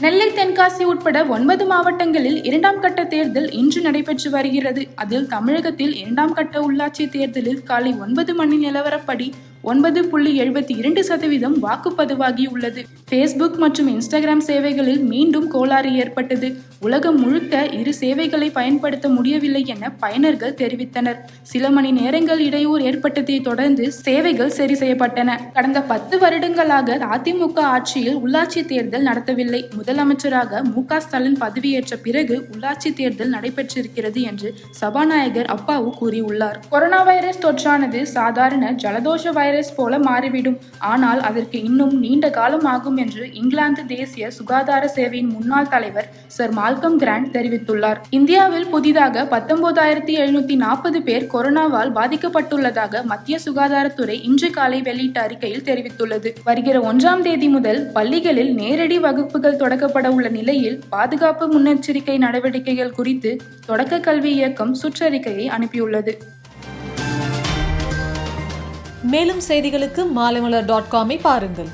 நெல்லை தென்காசி உட்பட ஒன்பது மாவட்டங்களில் இரண்டாம் கட்ட தேர்தல் இன்று நடைபெற்று வருகிறது. அதில் தமிழகத்தில் இரண்டாம் கட்ட உள்ளாட்சி தேர்தலில் காலை ஒன்பது மணி நிலவரப்படி ஒன்பது புள்ளி எழுபத்தி இரண்டு சதவீதம் வாக்குப்பதிவாகி உள்ளது. ஃபேஸ்புக் மற்றும் இன்ஸ்டாகிராம் சேவைகளில் மீண்டும் கோளாறு ஏற்பட்டது. உலகம் முழுக்க இரு சேவைகளை பயன்படுத்த முடியவில்லை என பயனர்கள் தெரிவித்தனர். சில மணி நேரங்கள் இடையூறு ஏற்பட்டதை தொடர்ந்து சேவைகள் சரி செய்யப்பட்டன. கடந்த பத்து வருடங்களாக அதிமுக ஆட்சியில் உள்ளாட்சி தேர்தல் நடத்தவில்லை. முதலமைச்சராக மு க ஸ்டாலின் பதவியேற்ற பிறகு உள்ளாட்சி தேர்தல் நடைபெற்றிருக்கிறது என்று சபாநாயகர் அப்பாவு கூறியுள்ளார். கொரோனா வைரஸ் தொற்றானது சாதாரண ஜலதோஷ வைரஸ் போல மாறிவிடும். ஆனால் அதற்கு இன்னும் நீண்ட காலம் ஆகும் என்று இங்கிலாந்து தேசிய சுகாதார சேவையின் முன்னாள் தலைவர் சர் மால்கம் கிராண்ட் தெரிவித்துள்ளார். இந்தியாவில் புதிதாக பத்தொன்பதாயிரத்தி எழுநூத்தி நாற்பது பேர் கொரோனாவால் பாதிக்கப்பட்டுள்ளதாக மத்திய சுகாதாரத்துறை இன்று காலை வெளியிட்ட அறிக்கையில் தெரிவித்துள்ளது. வருகிற ஒன்றாம் தேதி முதல் பள்ளிகளில் நேரடி வகுப்புகள் தொடர் தொடங்கப்பட உள்ள நிலையில் பாதுகாப்பு முன்னெச்சரிக்கை நடவடிக்கைகள் குறித்து தொடக்க கல்வி இயக்கம் சுற்றறிக்கையை அனுப்பியுள்ளது. மேலும் செய்திகளுக்கு மாலைமலர் டாட் காமை பாருங்கள்.